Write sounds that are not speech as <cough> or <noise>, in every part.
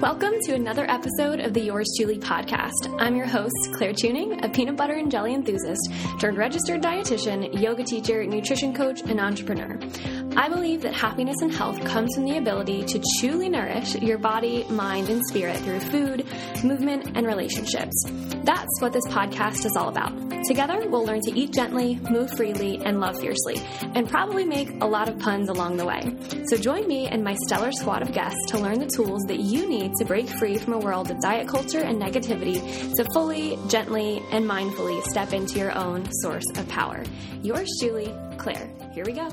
Welcome to another episode of the Yours Chewly podcast. I'm your host, Claire Tuning, a peanut butter and jelly enthusiast turned registered dietitian, yoga teacher, nutrition coach, and entrepreneur. I believe that happiness and health comes from the ability to truly nourish your body, mind, and spirit through food, movement, and relationships. That's what this podcast is all about. Together, we'll learn to eat gently, move freely, and love fiercely, and probably make a lot of puns along the way. So join me and my stellar squad of guests to learn the tools that you need to break free from a world of diet culture and negativity to fully, gently, and mindfully step into your own source of power. Yours Chewly Claire. Here we go.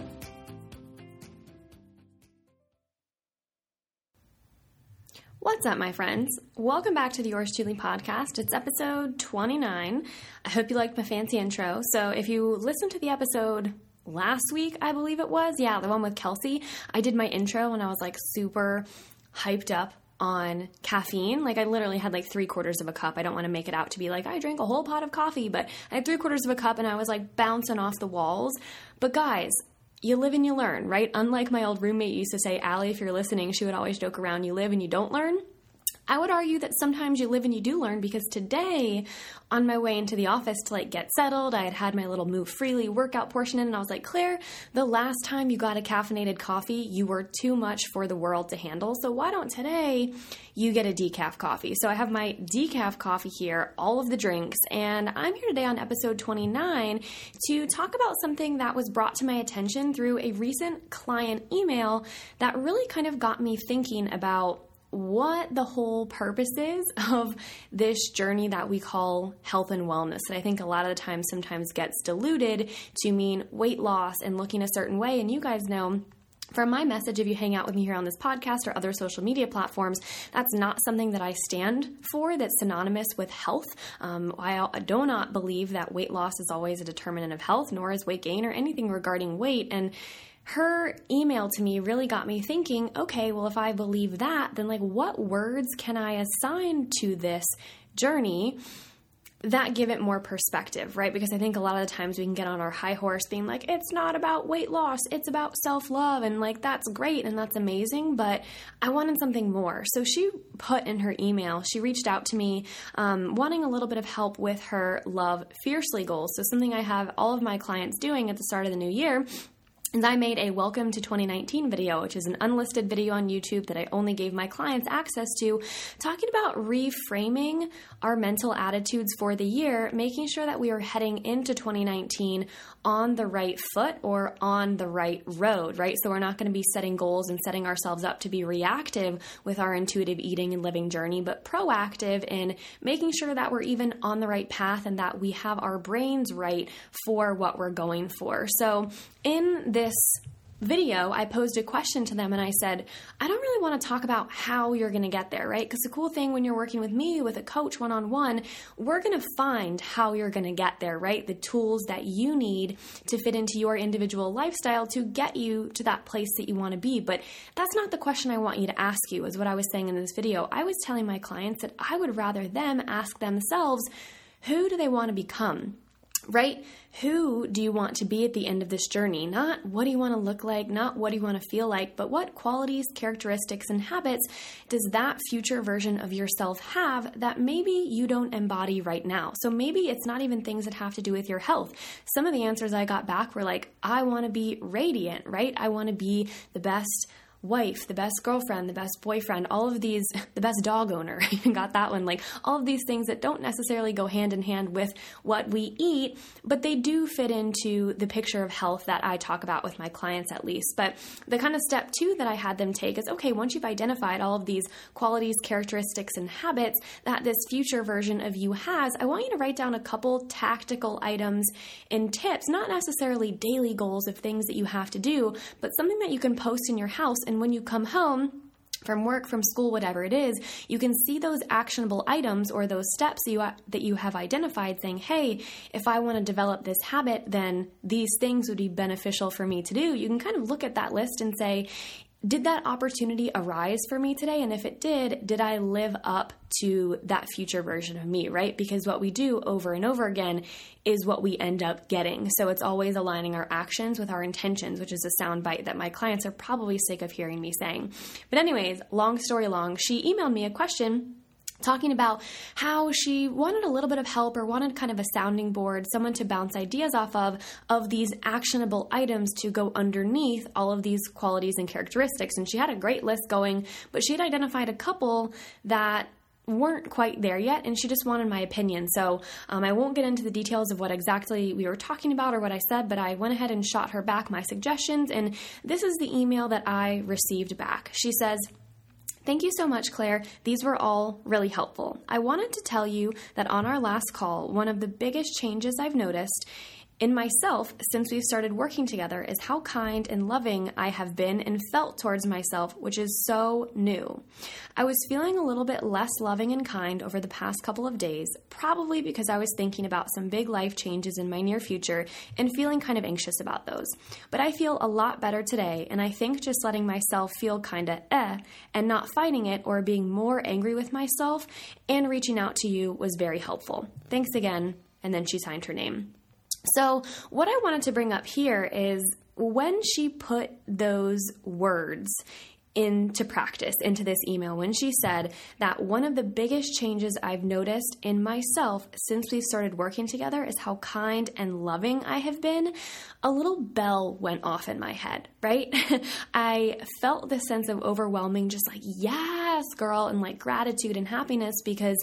What's up, my friends? Welcome back to the Yours Truly podcast. It's episode 29. I hope you liked my fancy intro. So, if you listened to the episode last week, I believe it was, yeah, the one with Kelsey, I did my intro and I was like super hyped up on caffeine. Like I literally had like three quarters of a cup. I don't want to make it out to be like I drank a whole pot of coffee, but I had three quarters of a cup and I was like bouncing off the walls. But guys, you live and you learn, right? Unlike my old roommate used to say, Allie, if you're listening, she would always joke around, you live and you don't learn. I would argue that sometimes you live and you do learn because today, on my way into the office to like get settled, I had had my little move freely workout portion in, and I was like, Claire, the last time you got a caffeinated coffee, you were too much for the world to handle. So why don't today you get a decaf coffee? So I have my decaf coffee here, all of the drinks, and I'm here today on episode 29 to talk about something that was brought to my attention through a recent client email that really kind of got me thinking about what the whole purpose is of this journey that we call health and wellness. And I think a lot of the time sometimes gets diluted to mean weight loss and looking a certain way. And you guys know from my message, if you hang out with me here on this podcast or other social media platforms, that's not something that I stand for that's synonymous with health. Um, I do not believe that weight loss is always a determinant of health, nor is weight gain or anything regarding weight. And her email to me really got me thinking okay, well, if I believe that, then like what words can I assign to this journey? that give it more perspective, right? Because I think a lot of the times we can get on our high horse being like, it's not about weight loss, it's about self love. And like, that's great and that's amazing, but I wanted something more. So she put in her email, she reached out to me um, wanting a little bit of help with her Love Fiercely goals. So, something I have all of my clients doing at the start of the new year and I made a welcome to 2019 video, which is an unlisted video on YouTube that I only gave my clients access to, talking about reframing our mental attitudes for the year, making sure that we are heading into 2019 on the right foot or on the right road, right? So we're not going to be setting goals and setting ourselves up to be reactive with our intuitive eating and living journey, but proactive in making sure that we're even on the right path and that we have our brains right for what we're going for. So in this video, I posed a question to them and I said, I don't really want to talk about how you're going to get there, right? Because the cool thing when you're working with me, with a coach one on one, we're going to find how you're going to get there, right? The tools that you need to fit into your individual lifestyle to get you to that place that you want to be. But that's not the question I want you to ask you, is what I was saying in this video. I was telling my clients that I would rather them ask themselves, who do they want to become? Right? Who do you want to be at the end of this journey? Not what do you want to look like, not what do you want to feel like, but what qualities, characteristics, and habits does that future version of yourself have that maybe you don't embody right now? So maybe it's not even things that have to do with your health. Some of the answers I got back were like, I want to be radiant, right? I want to be the best wife, the best girlfriend, the best boyfriend, all of these, <laughs> the best dog owner, <laughs> I even got that one, like all of these things that don't necessarily go hand in hand with what we eat, but they do fit into the picture of health that I talk about with my clients at least. But the kind of step two that I had them take is okay, once you've identified all of these qualities, characteristics, and habits that this future version of you has, I want you to write down a couple tactical items and tips, not necessarily daily goals of things that you have to do, but something that you can post in your house and when you come home, from work, from school, whatever it is, you can see those actionable items or those steps that you, that you have identified saying, hey, if I want to develop this habit, then these things would be beneficial for me to do. You can kind of look at that list and say, did that opportunity arise for me today? And if it did, did I live up to that future version of me, right? Because what we do over and over again is what we end up getting. So it's always aligning our actions with our intentions, which is a sound bite that my clients are probably sick of hearing me saying. But, anyways, long story long, she emailed me a question talking about how she wanted a little bit of help or wanted kind of a sounding board, someone to bounce ideas off of, of these actionable items to go underneath all of these qualities and characteristics. And she had a great list going, but she had identified a couple that weren't quite there yet, and she just wanted my opinion. So um, I won't get into the details of what exactly we were talking about or what I said, but I went ahead and shot her back my suggestions, and this is the email that I received back. She says, Thank you so much, Claire. These were all really helpful. I wanted to tell you that on our last call, one of the biggest changes I've noticed in myself since we've started working together is how kind and loving I have been and felt towards myself, which is so new. I was feeling a little bit less loving and kind over the past couple of days, probably because I was thinking about some big life changes in my near future and feeling kind of anxious about those. But I feel a lot better today, and I think just letting myself feel kind of eh and not fighting it or being more angry with myself and reaching out to you was very helpful. Thanks again. And then she signed her name. So, what I wanted to bring up here is when she put those words into practice, into this email, when she said that one of the biggest changes I've noticed in myself since we started working together is how kind and loving I have been, a little bell went off in my head, right? <laughs> I felt this sense of overwhelming, just like, yes, girl, and like gratitude and happiness because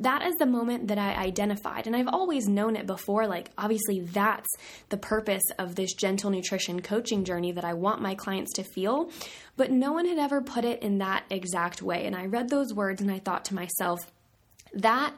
that is the moment that I identified. And I've always known it before. Like, obviously, that's the purpose of this gentle nutrition coaching journey that I want my clients to feel. But no one had ever put it in that exact way. And I read those words and I thought to myself, that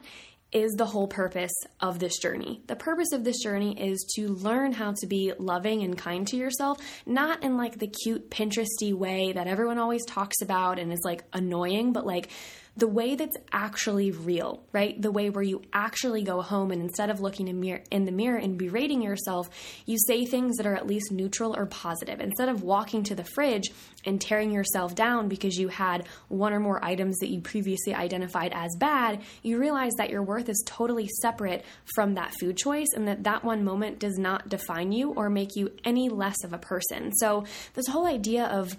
is the whole purpose of this journey. The purpose of this journey is to learn how to be loving and kind to yourself, not in like the cute Pinteresty way that everyone always talks about and is like annoying, but like the way that's actually real, right? The way where you actually go home and instead of looking in, mirror, in the mirror and berating yourself, you say things that are at least neutral or positive. Instead of walking to the fridge and tearing yourself down because you had one or more items that you previously identified as bad, you realize that your worth is totally separate from that food choice and that that one moment does not define you or make you any less of a person. So, this whole idea of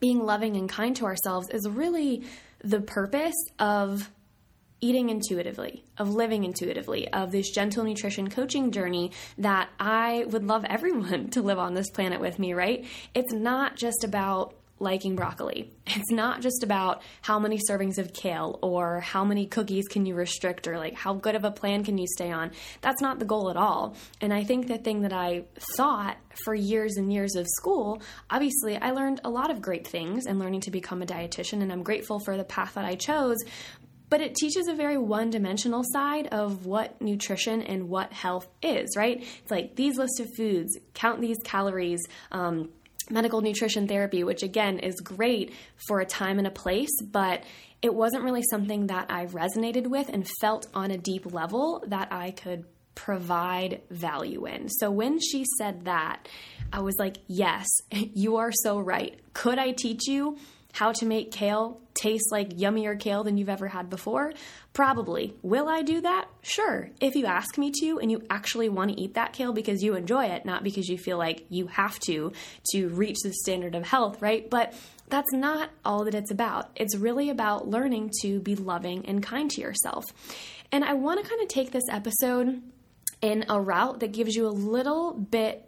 being loving and kind to ourselves is really the purpose of eating intuitively, of living intuitively, of this gentle nutrition coaching journey that I would love everyone <laughs> to live on this planet with me, right? It's not just about liking broccoli. It's not just about how many servings of kale or how many cookies can you restrict or like how good of a plan can you stay on. That's not the goal at all. And I think the thing that I thought for years and years of school, obviously I learned a lot of great things in learning to become a dietitian and I'm grateful for the path that I chose, but it teaches a very one dimensional side of what nutrition and what health is, right? It's like these lists of foods, count these calories, um, medical nutrition therapy, which again is great for a time and a place, but it wasn't really something that I resonated with and felt on a deep level that I could provide value in. So when she said that, I was like, yes, <laughs> you are so right. Could I teach you how to make kale taste like yummier kale than you've ever had before? Probably. Will I do that? Sure. If you ask me to and you actually want to eat that kale because you enjoy it, not because you feel like you have to to reach the standard of health, right? But that's not all that it's about. It's really about learning to be loving and kind to yourself. And I want to kind of take this episode in a route that gives you a little bit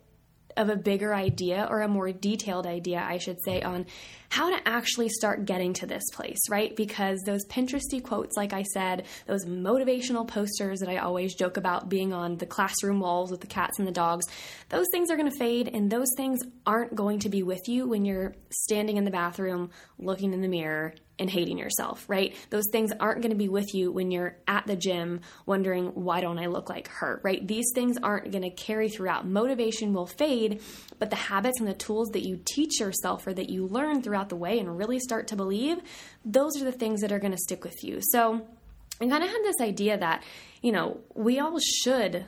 of a bigger idea or a more detailed idea, I should say, on how to actually start getting to this place, right? Because those Pinteresty quotes, like I said, those motivational posters that I always joke about being on the classroom walls with the cats and the dogs, those things are going to fade and those things aren't going to be with you when you're standing in the bathroom looking in the mirror and hating yourself, right? Those things aren't going to be with you when you're at the gym wondering, why don't I look like her, right? These things aren't going to carry throughout. Motivation will fade, but the habits and the tools that you teach yourself or that you learn throughout the way and really start to believe, those are the things that are going to stick with you. So I kind of had this idea that, you know, we all should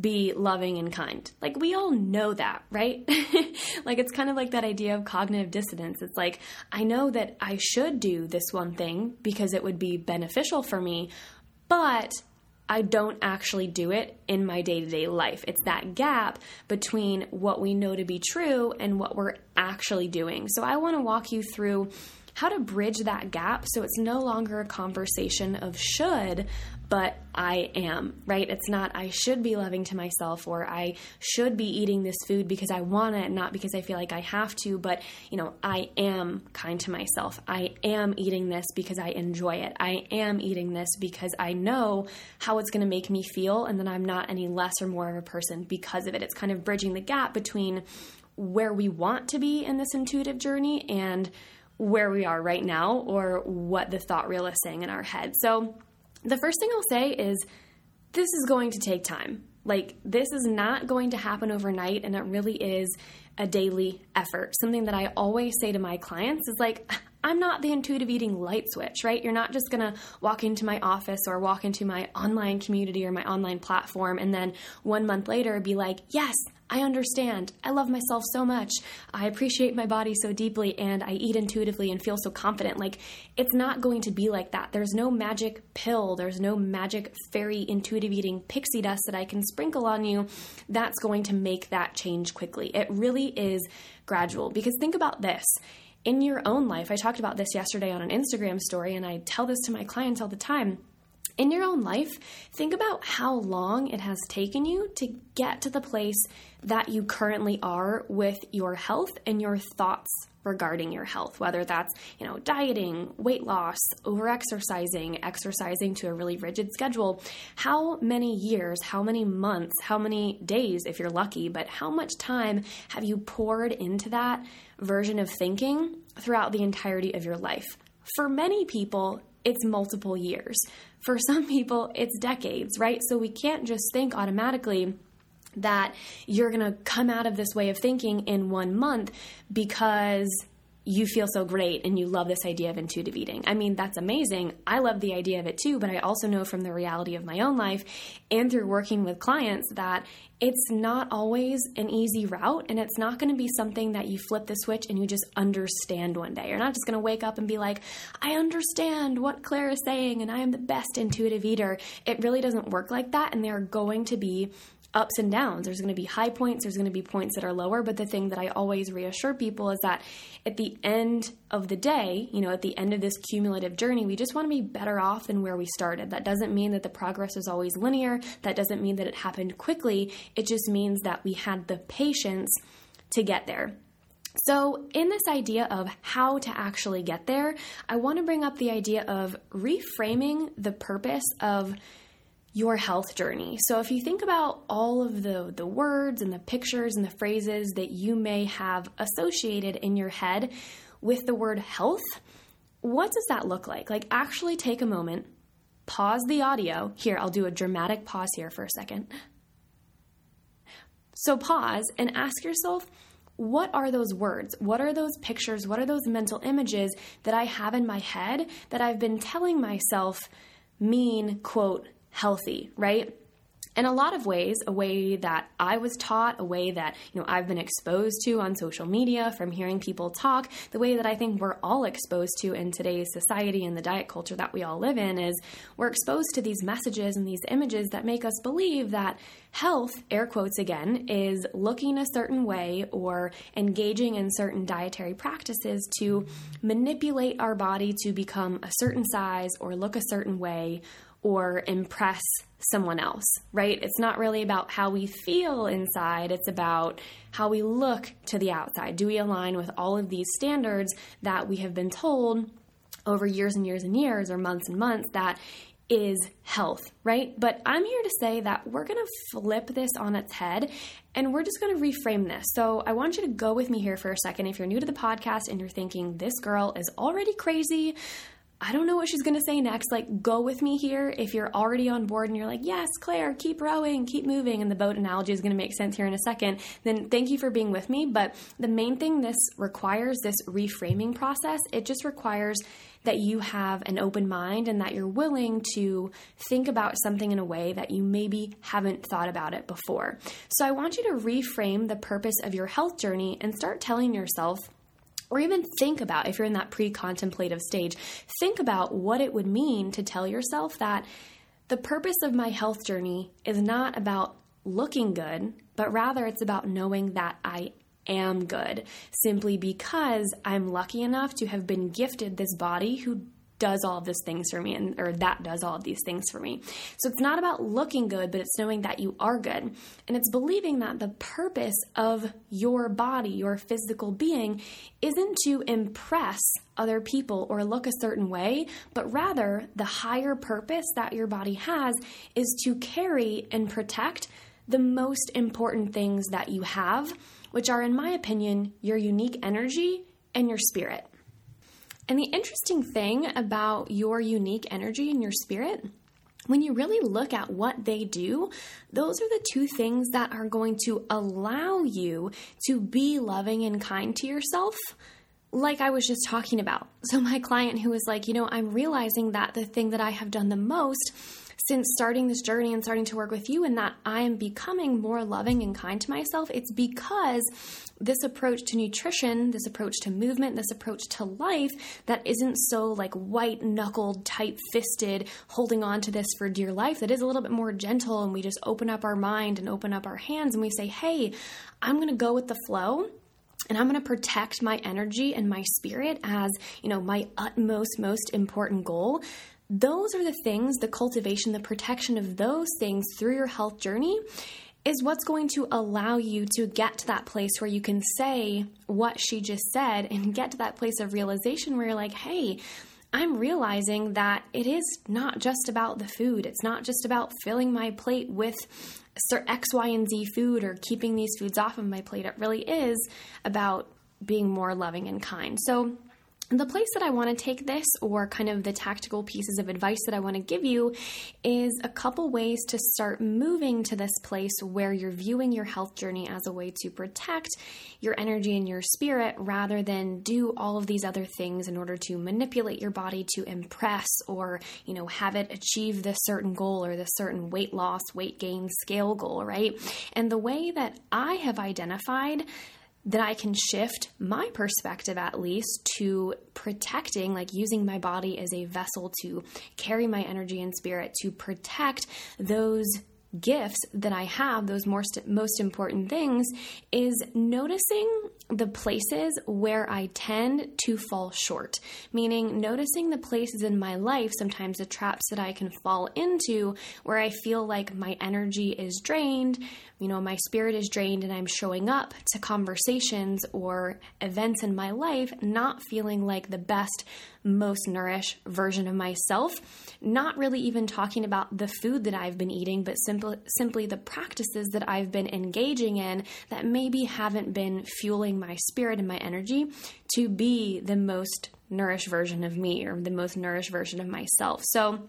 be loving and kind. Like, we all know that, right? <laughs> like, it's kind of like that idea of cognitive dissonance. It's like, I know that I should do this one thing because it would be beneficial for me, but I don't actually do it in my day to day life. It's that gap between what we know to be true and what we're actually doing. So, I want to walk you through how to bridge that gap so it's no longer a conversation of should, but I am, right? It's not I should be loving to myself or I should be eating this food because I want it, not because I feel like I have to, but you know, I am kind to myself. I am eating this because I enjoy it. I am eating this because I know how it's going to make me feel and that I'm not any less or more of a person because of it. It's kind of bridging the gap between where we want to be in this intuitive journey and where we are right now or what the thought reel is saying in our head. So, the first thing I'll say is this is going to take time. Like, this is not going to happen overnight, and it really is a daily effort. Something that I always say to my clients is like, I'm not the intuitive eating light switch, right? You're not just gonna walk into my office or walk into my online community or my online platform and then one month later be like, yes, I understand. I love myself so much. I appreciate my body so deeply and I eat intuitively and feel so confident. Like, it's not going to be like that. There's no magic pill, there's no magic fairy intuitive eating pixie dust that I can sprinkle on you that's going to make that change quickly. It really is gradual because think about this in your own life. I talked about this yesterday on an Instagram story, and I tell this to my clients all the time. In your own life, think about how long it has taken you to get to the place that you currently are with your health and your thoughts regarding your health, whether that's, you know, dieting, weight loss, over exercising, exercising to a really rigid schedule. How many years, how many months, how many days, if you're lucky, but how much time have you poured into that version of thinking throughout the entirety of your life? For many people, it's multiple years. For some people, it's decades, right? So we can't just think automatically that you're going to come out of this way of thinking in one month because you feel so great and you love this idea of intuitive eating. I mean, that's amazing. I love the idea of it too, but I also know from the reality of my own life and through working with clients that it's not always an easy route and it's not going to be something that you flip the switch and you just understand one day. You're not just going to wake up and be like, I understand what Claire is saying and I am the best intuitive eater. It really doesn't work like that. And there are going to be ups and downs. There's going to be high points, there's going to be points that are lower. But the thing that I always reassure people is that at the end of the day, you know, at the end of this cumulative journey, we just want to be better off than where we started. That doesn't mean that the progress is always linear, that doesn't mean that it happened quickly. It just means that we had the patience to get there. So, in this idea of how to actually get there, I want to bring up the idea of reframing the purpose of your health journey. So if you think about all of the the words and the pictures and the phrases that you may have associated in your head with the word health, what does that look like? Like actually take a moment, pause the audio. Here, I'll do a dramatic pause here for a second. So pause and ask yourself, what are those words? What are those pictures? What are those mental images that I have in my head that I've been telling myself mean, quote, healthy, right? in a lot of ways, a way that I was taught, a way that, you know, I've been exposed to on social media from hearing people talk, the way that I think we're all exposed to in today's society and the diet culture that we all live in is we're exposed to these messages and these images that make us believe that health, air quotes again, is looking a certain way or engaging in certain dietary practices to manipulate our body to become a certain size or look a certain way or impress someone else, right? It's not really about how we feel inside, it's about how we look to the outside. Do we align with all of these standards that we have been told over years and years and years, or months and months, that is health, right? But I'm here to say that we're going to flip this on its head and we're just going to reframe this. So I want you to go with me here for a second. If you're new to the podcast and you're thinking, this girl is already crazy, I don't know what she's going to say next. Like, go with me here. If you're already on board and you're like, yes, Claire, keep rowing, keep moving, and the boat analogy is going to make sense here in a second, then thank you for being with me. But the main thing this requires, this reframing process, it just requires that you have an open mind and that you're willing to think about something in a way that you maybe haven't thought about it before. So I want you to reframe the purpose of your health journey and start telling yourself, or even think about if you're in that pre contemplative stage, think about what it would mean to tell yourself that the purpose of my health journey is not about looking good, but rather it's about knowing that I am good simply because I'm lucky enough to have been gifted this body who does all of these things for me and or that does all of these things for me. So it's not about looking good, but it's knowing that you are good. And it's believing that the purpose of your body, your physical being isn't to impress other people or look a certain way, but rather the higher purpose that your body has is to carry and protect the most important things that you have, which are in my opinion your unique energy and your spirit. And the interesting thing about your unique energy and your spirit, when you really look at what they do, those are the two things that are going to allow you to be loving and kind to yourself. Like I was just talking about. So, my client who was like, you know, I'm realizing that the thing that I have done the most since starting this journey and starting to work with you, and that I am becoming more loving and kind to myself, it's because this approach to nutrition, this approach to movement, this approach to life that isn't so like white knuckled, tight fisted, holding on to this for dear life, that is a little bit more gentle, and we just open up our mind and open up our hands and we say, hey, I'm gonna go with the flow and i'm going to protect my energy and my spirit as you know my utmost most important goal those are the things, the cultivation, the protection of those things through your health journey is what's going to allow you to get to that place where you can say what she just said and get to that place of realization where you're like, hey, I'm realizing that it is not just about the food. It's not just about filling my plate with X, Y, and Z food or keeping these foods off of my plate. It really is about being more loving and kind. So, the place that I want to take this, or kind of the tactical pieces of advice that I want to give you, is a couple ways to start moving to this place where you're viewing your health journey as a way to protect your energy and your spirit rather than do all of these other things in order to manipulate your body to impress or, you know, have it achieve this certain goal or this certain weight loss, weight gain, scale goal, right? And the way that I have identified that I can shift my perspective at least to protecting, like using my body as a vessel to carry my energy and spirit to protect those gifts that I have, those most, most important things, is noticing the places where I tend to fall short. Meaning, noticing the places in my life, sometimes the traps that I can fall into, where I feel like my energy is drained, you know, my spirit is drained, and I'm showing up to conversations or events in my life not feeling like the best most nourished version of myself. Not really even talking about the food that I've been eating, but simply simply the practices that I've been engaging in that maybe haven't been fueling my spirit and my energy to be the most nourished version of me or the most nourished version of myself. So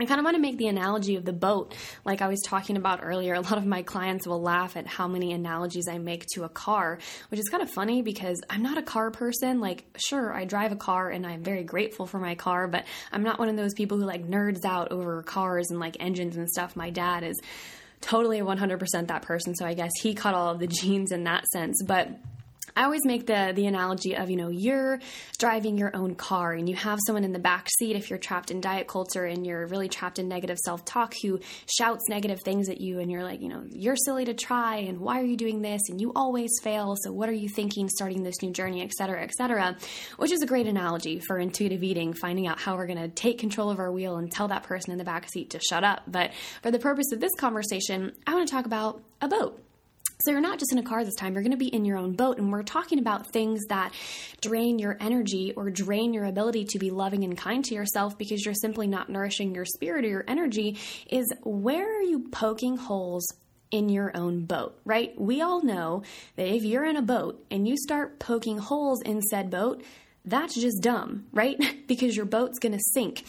I kind of want to make the analogy of the boat, like I was talking about earlier. A lot of my clients will laugh at how many analogies I make to a car, which is kind of funny because I'm not a car person. Like, sure, I drive a car and I'm very grateful for my car, but I'm not one of those people who like nerds out over cars and like engines and stuff. My dad is totally 100% that person, so I guess he caught all of the <laughs> genes in that sense. But I always make the the analogy of you know you're driving your own car and you have someone in the back seat if you're trapped in diet culture and you're really trapped in negative self talk who shouts negative things at you and you're like you know you're silly to try and why are you doing this and you always fail so what are you thinking starting this new journey etc etc which is a great analogy for intuitive eating finding out how we're going to take control of our wheel and tell that person in the back seat to shut up. But for the purpose of this conversation I want to talk about a boat so you're not just in a car this time, you're going to be in your own boat. And we're talking about things that drain your energy or drain your ability to be loving and kind to yourself because you're simply not nourishing your spirit or your energy. Is where are you poking holes in your own boat, right? We all know that if you're in a boat and you start poking holes in said boat, that's just dumb, right? <laughs> because your boat's going to sink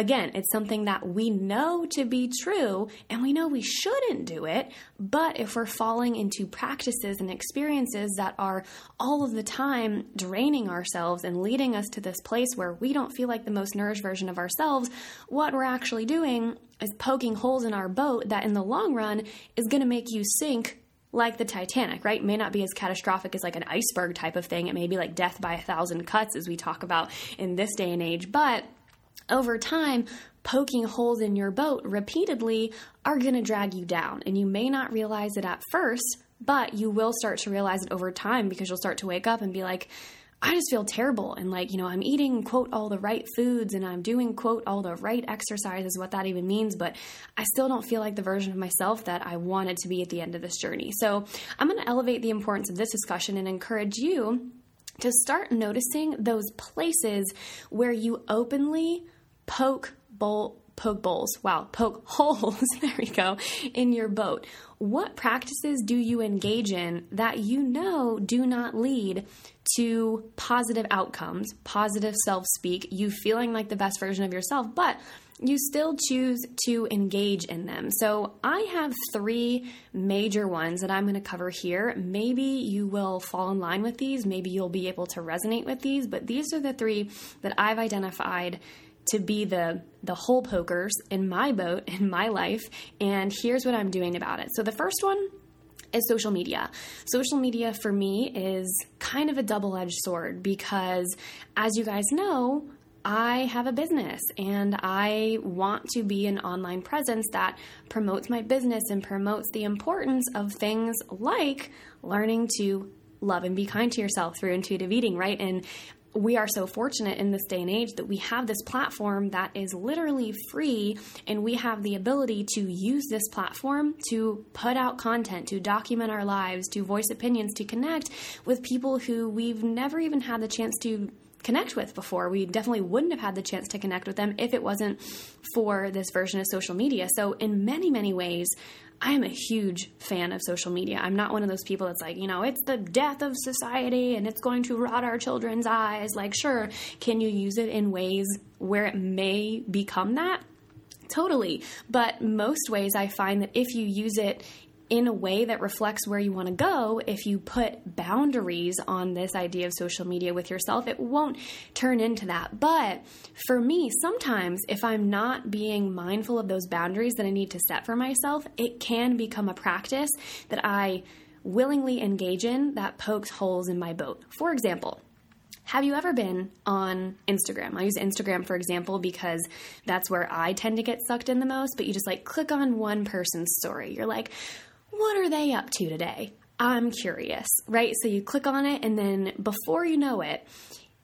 again, it's something that we know to be true and we know we shouldn't do it. But if we're falling into practices and experiences that are all of the time draining ourselves and leading us to this place where we don't feel like the most nourished version of ourselves, what we're actually doing is poking holes in our boat that in the long run is going to make you sink like the Titanic, right? May not be as catastrophic as like an iceberg type of thing. It may be like death by a thousand cuts, as we talk about in this day and age. But over time, poking holes in your boat repeatedly are going to drag you down. And you may not realize it at first, but you will start to realize it over time because you'll start to wake up and be like, I just feel terrible. And like, you know, I'm eating, quote, all the right foods and I'm doing, quote, all the right exercises, what that even means, but I still don't feel like the version of myself that I wanted to be at the end of this journey. So I'm going to elevate the importance of this discussion and encourage you to start noticing those places where you openly poke bowl poke bowls. Wow, poke <laughs> holes. there we go. In your boat. What practices do you engage in that you know do not lead to positive outcomes, positive self speak, you feeling like the best version of yourself, but you still choose to engage in them. So, I have three major ones that I'm going to cover here. Maybe you will fall in line with these, maybe you'll be able to resonate with these, but these are the three that I've identified to be the the hole pokers in my boat in my life and here's what I'm doing about it. So the first one is social media. Social media for me is kind of a double-edged sword because as you guys know, I have a business and I want to be an online presence that promotes my business and promotes the importance of things like learning to love and be kind to yourself through intuitive eating, right? And we are so fortunate in this day and age that we have this platform that is literally free and we have the ability to use this platform to put out content, to document our lives, to voice opinions, to connect with people who we've never even had the chance to connect with before. We definitely wouldn't have had the chance to connect with them if it wasn't for this version of social media. So, in many, many ways, I am a huge fan of social media. I'm not one of those people that's like, you know, it's the death of society and it's going to rot our children's eyes. Like, sure, can you use it in ways where it may become that? Totally. But most ways I find that if you use it in a way that reflects where you want to go, if you put boundaries on this idea of social media with yourself, it won't turn into that. But for me, sometimes if I'm not being mindful of those boundaries that I need to set for myself, it can become a practice that I willingly engage in that pokes holes in my boat. For example, have you ever been on Instagram? I use Instagram for example because that's where I tend to get sucked in the most, but you just like click on one person's story. You're like, what are they up to today? I'm curious, right? So you click on it, and then before you know it,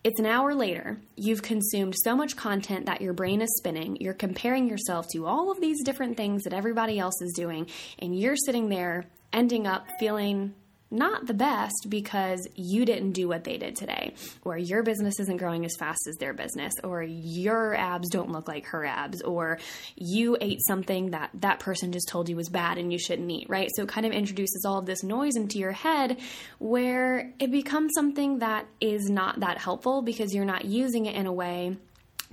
it's an hour later. You've consumed so much content that your brain is spinning. You're comparing yourself to all of these different things that everybody else is doing, and you're sitting there ending up feeling not the best because you didn't do what they did today, or your business isn't growing as fast as their business, or your abs don't look like her abs, or you ate something that that person just told you was bad and you shouldn't eat, right? So it kind of introduces all of this noise into your head where it becomes something that is not that helpful because you're not using it in a way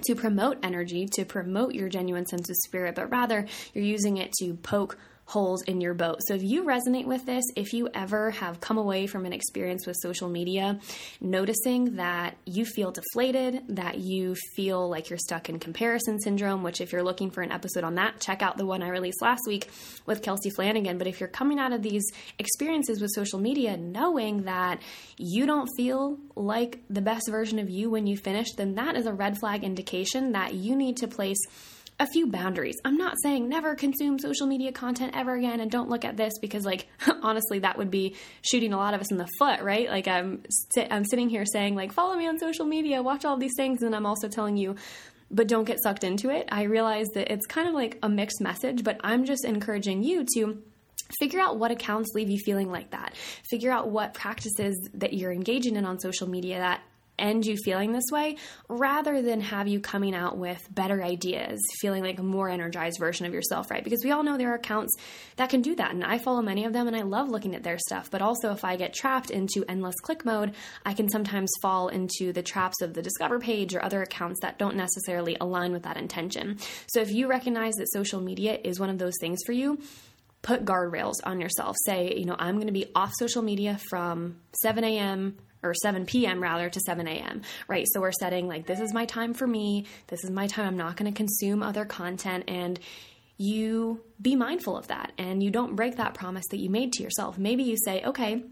to promote energy, to promote your genuine sense of spirit, but rather you're using it to poke holes in your boat. So if you resonate with this, if you ever have come away from an experience with social media noticing that you feel deflated, that you feel like you're stuck in comparison syndrome, which if you're looking for an episode on that, check out the one I released last week with Kelsey Flanagan. But if you're coming out of these experiences with social media knowing that you don't feel like the best version of you when you finish, then that is a red flag indication that you need to place a few boundaries. I'm not saying never consume social media content ever again and don't look at this because like <laughs> honestly that would be shooting a lot of us in the foot, right? Like I'm I'm sitting here saying like follow me on social media, watch all these things and I'm also telling you but don't get sucked into it. I realize that it's kind of like a mixed message, but I'm just encouraging you to Figure out what accounts leave you feeling like that. Figure out what practices that you're engaging in on social media that end you feeling this way rather than have you coming out with better ideas, feeling like a more energized version of yourself, right? Because we all know there are accounts that can do that. And I follow many of them and I love looking at their stuff. But also, if I get trapped into endless click mode, I can sometimes fall into the traps of the Discover page or other accounts that don't necessarily align with that intention. So if you recognize that social media is one of those things for you, put guardrails on yourself. Say, you know, I'm going to be off social media from 7 a.m or 7 p.m. rather to 7 a.m., right? So we're setting like, this is my time for me. This is my time. I'm not going to consume other content. And you be mindful of that and you don't break that promise that you made to yourself. Maybe you say, okay,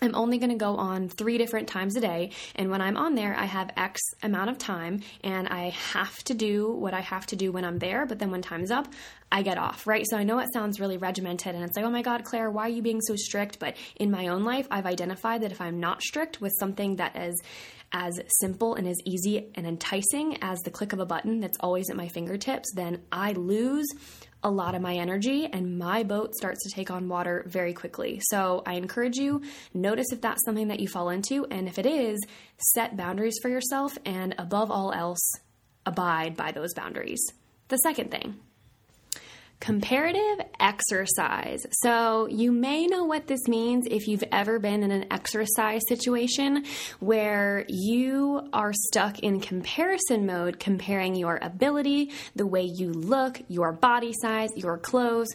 I'm only going to go on three different times a day. And when I'm on there, I have X amount of time and I have to do what I have to do when I'm there. But then when time's up, I get off, right? So I know it sounds really regimented and it's like, oh my God, Claire, why are you being so strict? But in my own life, I've identified that if I'm not strict with something that is as simple and as easy and enticing as the click of a button that's always at my fingertips, then I lose a lot of my energy and my boat starts to take on water very quickly. So I encourage you, notice if that's something that you fall into. And if it is, set boundaries for yourself and above all else, abide by those boundaries. The second thing, Comparative exercise. So, you may know what this means if you've ever been in an exercise situation where you are stuck in comparison mode, comparing your ability, the way you look, your body size, your clothes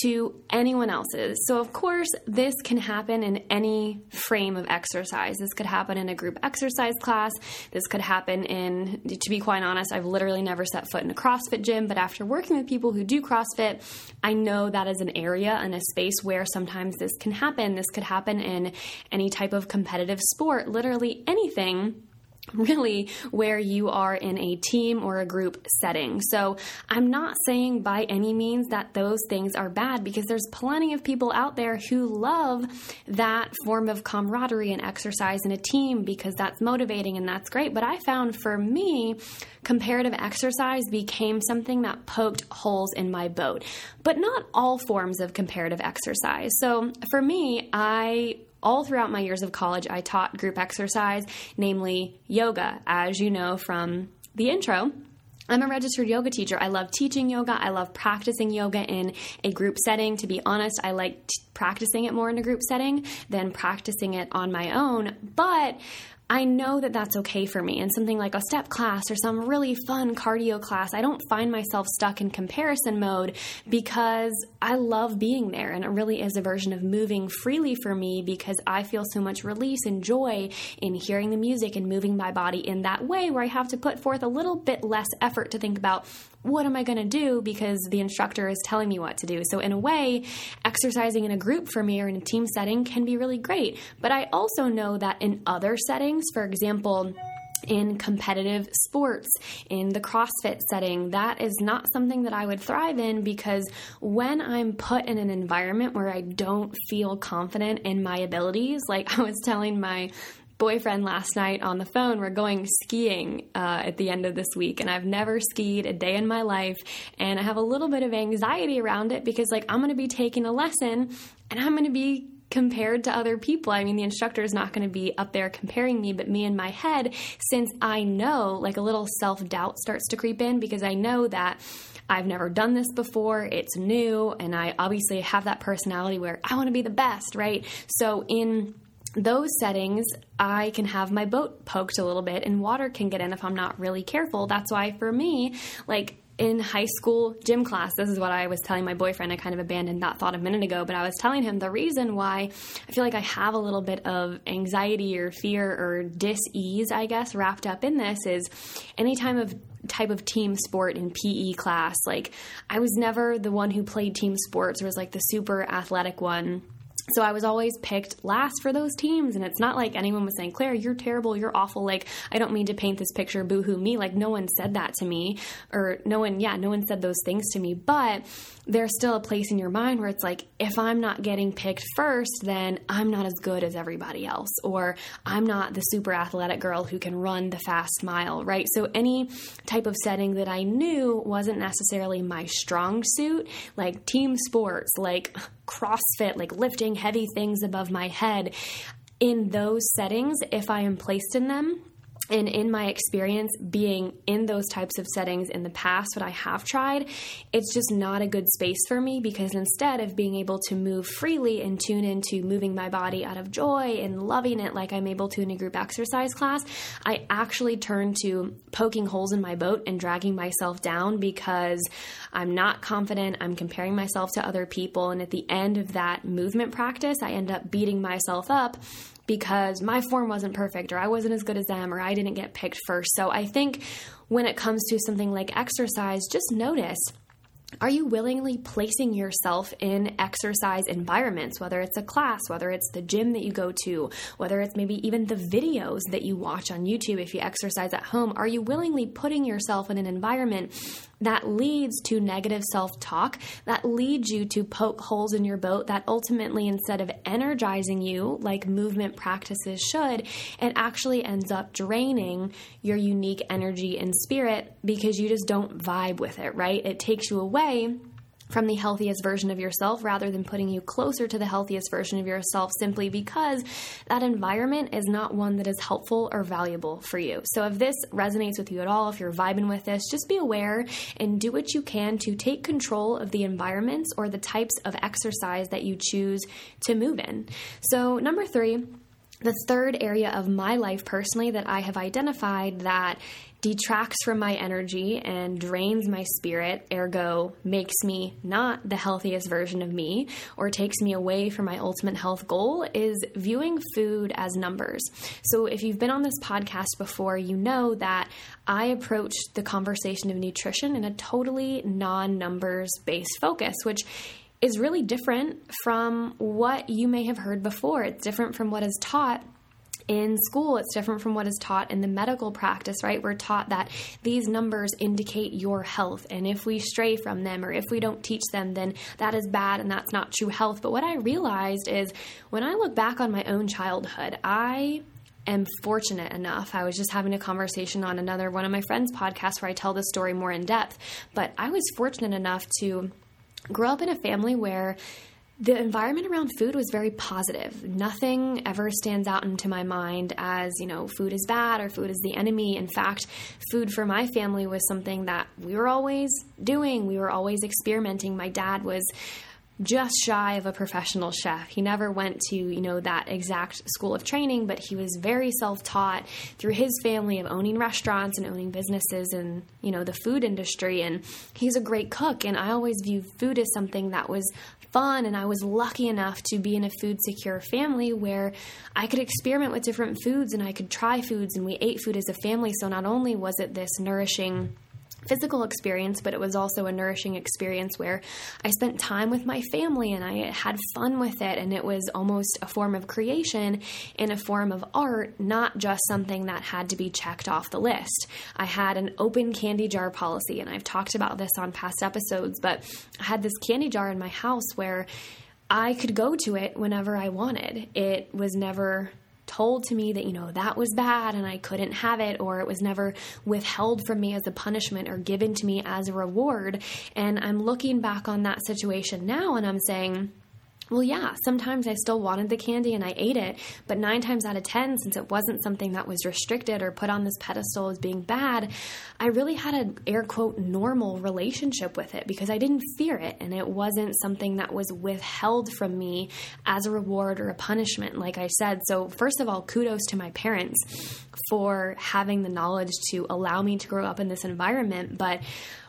to anyone else's. So, of course, this can happen in any frame of exercise. This could happen in a group exercise class. This could happen in, to be quite honest, I've literally never set foot in a CrossFit gym, but after working with people who do CrossFit, I know that is an area and a space where sometimes this can happen. This could happen in any type of competitive sport, literally anything really where you are in a team or a group setting. So I'm not saying by any means that those things are bad because there's plenty of people out there who love that form of camaraderie and exercise in a team because that's motivating and that's great. But I found for me, comparative exercise became something that poked holes in my boat. But not all forms of comparative exercise. So for me, I all throughout my years of college, I taught group exercise, namely yoga, as you know from the intro. I'm a registered yoga teacher. I love teaching yoga. I love practicing yoga in a group setting. To be honest, I like practicing it more in a group setting than practicing it on my own. But I know that that's okay for me. And something like a step class or some really fun cardio class, I don't find myself stuck in comparison mode because I love being there. And it really is a version of moving freely for me because I feel so much release and joy in hearing the music and moving my body in that way where I have to put forth a little bit less effort to think about what am I going to do because the instructor is telling me what to do. So, in a way, exercising in a group for me or in a team setting can be really great. But I also know that in other settings, for example, in competitive sports, in the CrossFit setting, that is not something that I would thrive in because when I'm put in an environment where I don't feel confident in my abilities, like <laughs> I was telling my boyfriend last night on the phone. We're going skiing uh, at the end of this week, and I've never skied a day in my life. And I have a little bit of anxiety around it because, like, I'm going to be taking a lesson and I'm going to be compared to other people. I mean, the instructor is not going to be up there comparing me, but me in my head, since I know, like, a little self doubt starts to creep in because I know that. I've never done this before, it's new, and I obviously have that personality where I want to be the best, right? So, in those settings, I can have my boat poked a little bit and water can get in if I'm not really careful. That's why for me, like in high school gym class, this is what I was telling my boyfriend. I kind of abandoned that thought a minute ago, but I was telling him the reason why I feel like I have a little bit of anxiety or fear or dis ease, I guess, wrapped up in this is any time of type of team sport in PE class. Like, I was never the one who played team sports or was like the super athletic one so I was always picked last for those teams. And it's not like anyone was saying, Claire, you're terrible, you're awful. Like, I don't mean to paint this picture, boohoo me. Like, no one said that to me. Or no one, yeah, no one said those things to me. But there's still a place in your mind where it's like, if I'm not getting picked first, then I'm not as good as everybody else. Or I'm not the super athletic girl who can run the fast mile, right? So any type of setting that I knew wasn't necessarily my strong suit, like team sports, like CrossFit, like lifting heavy things above my head. In those settings, if I am placed in them, and in my experience being in those types of settings in the past, what I have tried, it's just not a good space for me because instead of being able to move freely and tune into moving my body out of joy and loving it like I'm able to in a group exercise class, I actually turn to poking holes in my boat and dragging myself down because I'm not confident. I'm comparing myself to other people. And at the end of that movement practice, I end up beating myself up because my form wasn't perfect or I wasn't as good as them or I didn't get picked first. So I think when it comes to something like exercise, just notice are you willingly placing yourself in exercise environments, whether it's a class, whether it's the gym that you go to, whether it's maybe even the videos that you watch on YouTube if you exercise at home? Are you willingly putting yourself in an environment that leads to negative self talk, that leads you to poke holes in your boat, that ultimately, instead of energizing you like movement practices should, it actually ends up draining your unique energy and spirit because you just don't vibe with it, right? It takes you away from the healthiest version of yourself rather than putting you closer to the healthiest version of yourself simply because that environment is not one that is helpful or valuable for you. So, if this resonates with you at all, if you're vibing with this, just be aware and do what you can to take control of the environments or the types of exercise that you choose to move in. So, number three, the third area of my life personally that I have identified that detracts from my energy and drains my spirit, ergo, makes me not the healthiest version of me or takes me away from my ultimate health goal is viewing food as numbers. So, if you've been on this podcast before, you know that I approach the conversation of nutrition in a totally non numbers based focus, which is really different from what you may have heard before. It's different from what is taught in school. It's different from what is taught in the medical practice, right? We're taught that these numbers indicate your health. And if we stray from them or if we don't teach them, then that is bad and that's not true health. But what I realized is when I look back on my own childhood, I am fortunate enough. I was just having a conversation on another one of my friends' podcasts where I tell this story more in depth. But I was fortunate enough to grow up in a family where the environment around food was very positive. Nothing ever stands out into my mind as, you know, food is bad or food is the enemy. In fact, food for my family was something that we were always doing. We were always experimenting. My dad was just shy of a professional chef. He never went to, you know, that exact school of training, but he was very self-taught through his family of owning restaurants and owning businesses and, you know, the food industry and he's a great cook and I always view food as something that was fun and I was lucky enough to be in a food secure family where I could experiment with different foods and I could try foods and we ate food as a family so not only was it this nourishing physical experience, but it was also a nourishing experience where I spent time with my family and I had fun with it. And it was almost a form of creation in a form of art, not just something that had to be checked off the list. I had an open candy jar policy, and I've talked about this on past episodes, but I had this candy jar in my house where I could go to it whenever I wanted. It was never told to me that, you know, that was bad and I couldn't have it, or it was never withheld from me as a punishment or given to me as a reward. And I'm looking back on that situation now and I'm saying, well, yeah, sometimes I still wanted the candy and I ate it, but nine times out of ten, since it wasn't something that was restricted or put on this pedestal as being bad, I really had an air quote normal relationship with it because I didn't fear it and it wasn't something that was withheld from me as a reward or a punishment, like I said. So, first of all, kudos to my parents for having the knowledge to allow me to grow up in this environment. But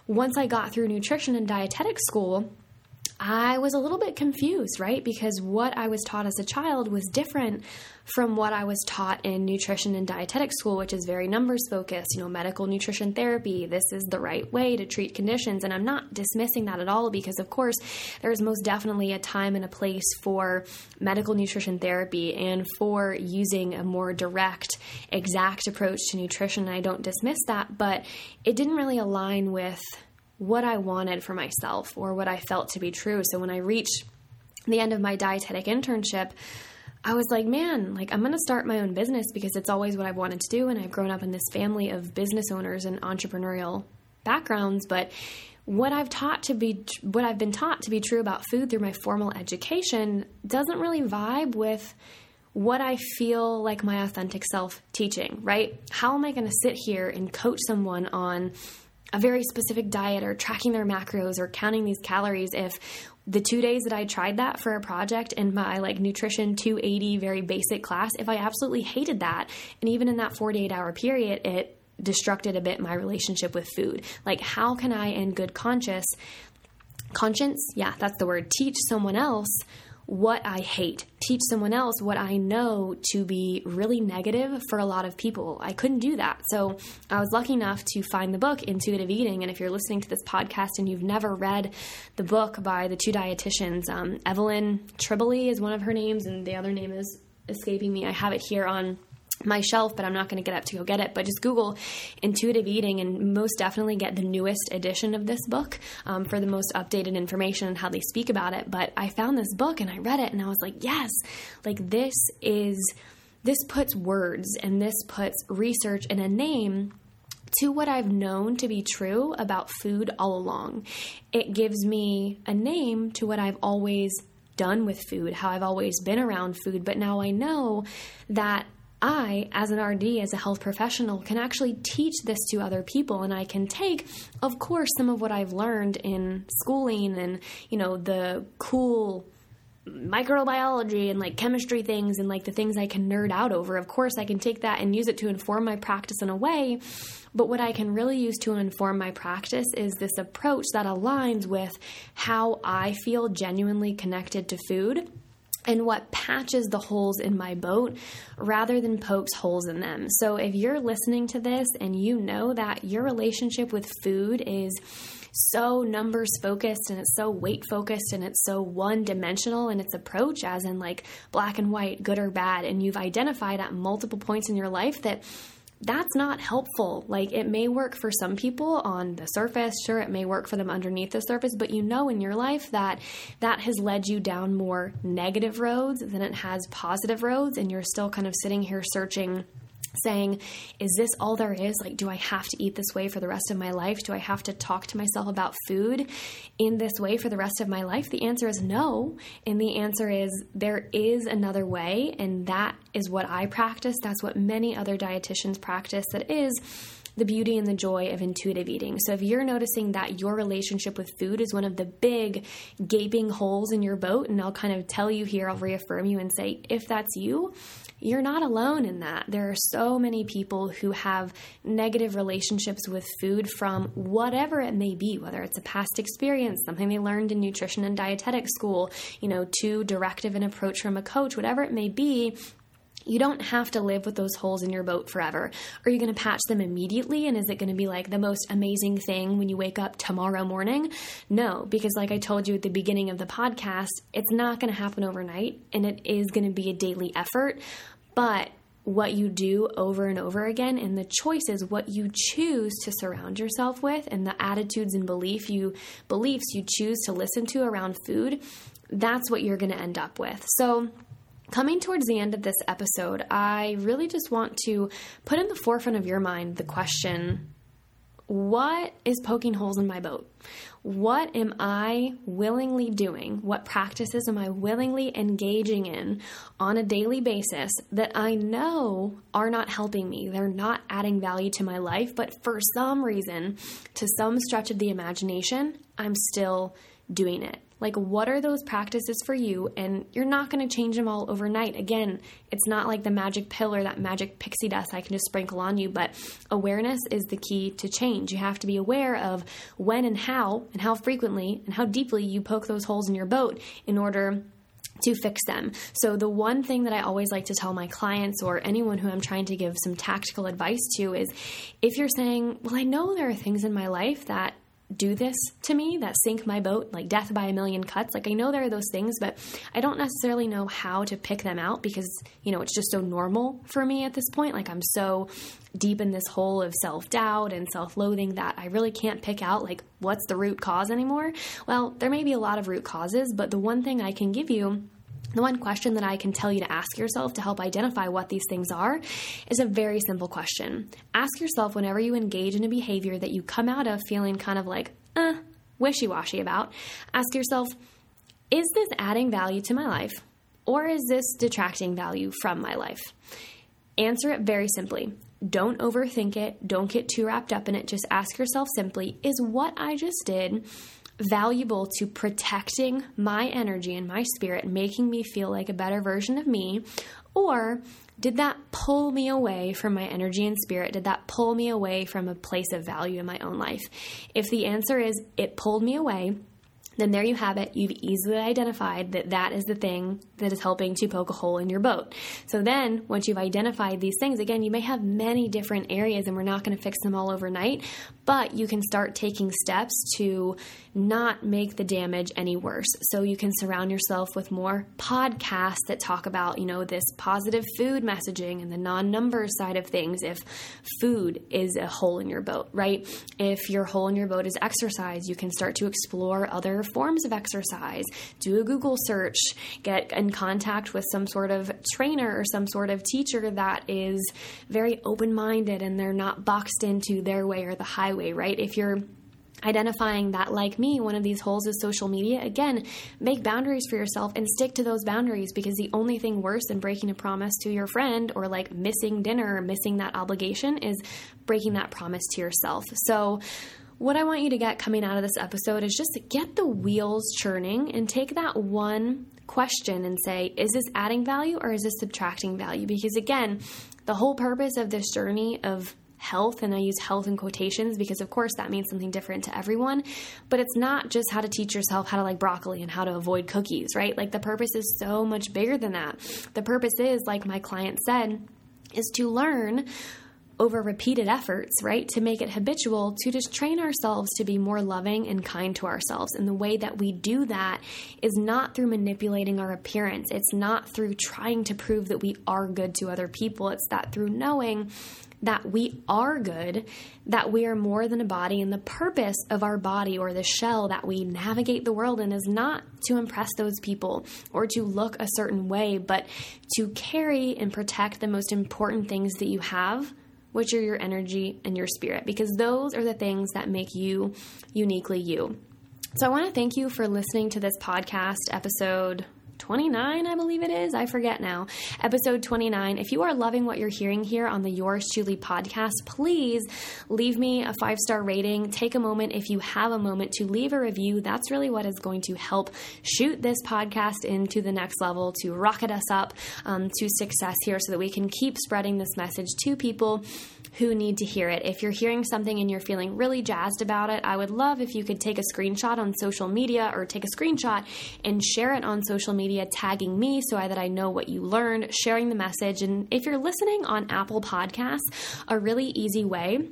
once I got through nutrition and dietetic school, I was a little bit confused, right? Because what I was taught as a child was different from what I was taught in nutrition and dietetic school, which is very numbers focused, you know, medical nutrition therapy. This is the right way to treat conditions. And I'm not dismissing that at all because, of course, there's most definitely a time and a place for medical nutrition therapy and for using a more direct, exact approach to nutrition. I don't dismiss that, but it didn't really align with what I wanted for myself or what I felt to be true. So when I reached the end of my dietetic internship, I was like, man, like I'm going to start my own business because it's always what I've wanted to do and I've grown up in this family of business owners and entrepreneurial backgrounds, but what I've taught to be what I've been taught to be true about food through my formal education doesn't really vibe with what I feel like my authentic self teaching, right? How am I going to sit here and coach someone on a very specific diet or tracking their macros or counting these calories if the two days that I tried that for a project in my like nutrition 280 very basic class, if I absolutely hated that, and even in that 48 hour period, it destructed a bit my relationship with food. Like, how can I, in good conscience, conscience, yeah, that's the word, teach someone else what I hate, teach someone else what I know to be really negative for a lot of people. I couldn't do that. So I was lucky enough to find the book, Intuitive Eating. And if you're listening to this podcast and you've never read the book by the two dietitians, um, Evelyn Tribole is one of her names, and the other name is escaping me. I have it here on my shelf, but I'm not going to get up to go get it. But just Google intuitive eating and most definitely get the newest edition of this book um, for the most updated information and how they speak about it. But I found this book and I read it and I was like, yes, like this is, this puts words and this puts research and a name to what I've known to be true about food all along. It gives me a name to what I've always done with food, how I've always been around food, but now I know that I, as an RD, as a health professional, can actually teach this to other people. And I can take, of course, some of what I've learned in schooling and, you know, the cool microbiology and like chemistry things and like the things I can nerd out over. Of course, I can take that and use it to inform my practice in a way. But what I can really use to inform my practice is this approach that aligns with how I feel genuinely connected to food and what patches the holes in my boat rather than pokes holes in them. So if you're listening to this and you know that your relationship with food is so numbers focused and it's so weight focused and it's so one dimensional in its approach, as in like black and white, good or bad, and you've identified at multiple points in your life that that's not helpful. Like it may work for some people on the surface, sure it may work for them underneath the surface, but you know in your life that that has led you down more negative roads than it has positive roads and you're still kind of sitting here searching saying, Is this all there is? Like, do I have to eat this way for the rest of my life? Do I have to talk to myself about food in this way for the rest of my life? The answer is no. And the answer is there is another way. And that is what I practice. That's what many other dietitians practice. That is the beauty and the joy of intuitive eating. So if you're noticing that your relationship with food is one of the big gaping holes in your boat, and I'll kind of tell you here, I'll reaffirm you and say, if that's you, you're not alone in that. There are so many people who have negative relationships with food from whatever it may be, whether it's a past experience, something they learned in nutrition and dietetic school, you know, too directive an approach from a coach, whatever it may be you don't have to live with those holes in your boat forever. Are you going to patch them immediately? And is it going to be like the most amazing thing when you wake up tomorrow morning? No, because like I told you at the beginning of the podcast, it's not going to happen overnight and it is going to be a daily effort. But what you do over and over again and the choices what you choose to surround yourself with and the attitudes and belief you beliefs you choose to listen to around food that's what you're going to end up with so Coming towards the end of this episode, I really just want to put in the forefront of your mind the question what is poking holes in my boat? What am I willingly doing? What practices am I willingly engaging in on a daily basis that I know are not helping me? They're not adding value to my life, but for some reason, to some stretch of the imagination, I'm still doing it. Like, what are those practices for you? And you're not going to change them all overnight. Again, it's not like the magic pill or that magic pixie dust I can just sprinkle on you, but awareness is the key to change. You have to be aware of when and how, and how frequently, and how deeply you poke those holes in your boat in order to fix them. So, the one thing that I always like to tell my clients or anyone who I'm trying to give some tactical advice to is if you're saying, Well, I know there are things in my life that do this to me that sink my boat, like death by a million cuts. Like I know there are those things, but I don't necessarily know how to pick them out because, you know, it's just so normal for me at this point. Like I'm so deep in this hole of self doubt and self loathing that I really can't pick out, like, what's the root cause anymore. Well, there may be a lot of root causes, but the one thing I can give you the one question that I can tell you to ask yourself to help identify what these things are is a very simple question. Ask yourself whenever you engage in a behavior that you come out of feeling kind of like, uh, wishy washy about, ask yourself, is this adding value to my life? or is this detracting value from my life? Answer it very simply. Don't overthink it. Don't get too wrapped up in it. Just ask yourself simply is what I just did valuable to protecting my energy and my spirit, making me feel like a better version of me? Or did that pull me away from my energy and spirit? Did that pull me away from a place of value in my own life? If the answer is it pulled me away, then there you have it. You've easily identified that that is the thing that is helping to poke a hole in your boat. So then, once you've identified these things, again, you may have many different areas and we're not going to fix them all overnight, but you can start taking steps to not make the damage any worse. So you can surround yourself with more podcasts that talk about, you know, this positive food messaging and the non number side of things if food is a hole in your boat, right? If your hole in your boat is exercise, you can start to explore other forms of exercise. Do a Google search, get in contact with some sort of trainer or some sort of teacher that is very open minded and they're not boxed into their way or the highway, right? If you're identifying that like me one of these holes is social media again make boundaries for yourself and stick to those boundaries because the only thing worse than breaking a promise to your friend or like missing dinner or missing that obligation is breaking that promise to yourself so what I want you to get coming out of this episode is just get the wheels churning and take that one question and say, is this adding value or is this subtracting value? Because again, the whole purpose of this journey of health, and I use health in quotations because, of course, that means something different to everyone. But it's not just how to teach yourself how to like broccoli and how to avoid cookies, right? Like the purpose is so much bigger than that. The purpose is, like my client said, is to learn over repeated efforts, right, to make it habitual, to just train ourselves to be more loving and kind to ourselves. And the way that we do that is not through manipulating our appearance, it's not through trying to prove that we are good to other people, it's that through knowing that we are good, that we are more than a body, and the purpose of our body or the shell that we navigate the world in is not to impress those people or to look a certain way, but to carry and protect the most important things that you have which are your energy and your spirit, because those are the things that make you uniquely you. So I want to thank you for listening to this podcast episode 29, I believe it is. I forget now. Episode 29. If you are loving what you're hearing here on the Yours Chewly podcast, please leave me a five star rating. Take a moment, if you have a moment, to leave a review. That's really what is going to help shoot this podcast into the next level, to rocket us up um, to success here so that we can keep spreading this message to people who need to hear it. If you're hearing something and you're feeling really jazzed about it, I would love if you could take a screenshot on social media or take a screenshot and share it on social media, tagging me so that I know what you learned, sharing the message. And if you're listening on Apple Podcasts, a really easy way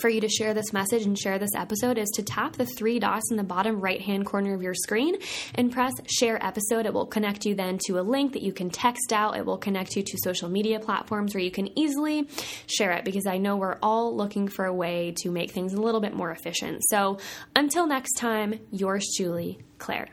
for you to share this message and share this episode is to tap the three dots in the bottom right hand corner of your screen and press share episode. It will connect you then to a link that you can text out. It will connect you to social media platforms where you can easily share it because I know we're all looking for a way to make things a little bit more efficient. So until next time, yours Chewly, Claire.